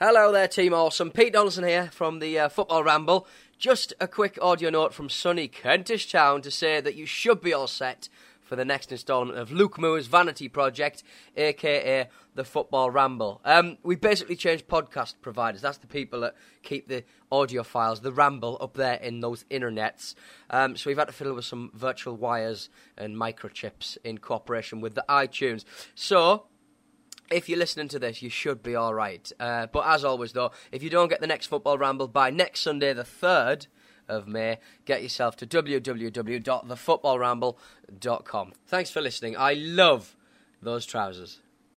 Hello there, Team Awesome. Pete Donaldson here from the uh, Football Ramble. Just a quick audio note from sunny Kentish Town to say that you should be all set for the next instalment of Luke Moore's Vanity Project, aka the Football Ramble. Um, we basically changed podcast providers. That's the people that keep the audio files, the ramble, up there in those internets. Um, so we've had to fiddle with some virtual wires and microchips in cooperation with the iTunes. So if you're listening to this, you should be all right. Uh, but as always, though, if you don't get the next football ramble by next Sunday, the third of May, get yourself to www.thefootballramble.com. Thanks for listening. I love those trousers.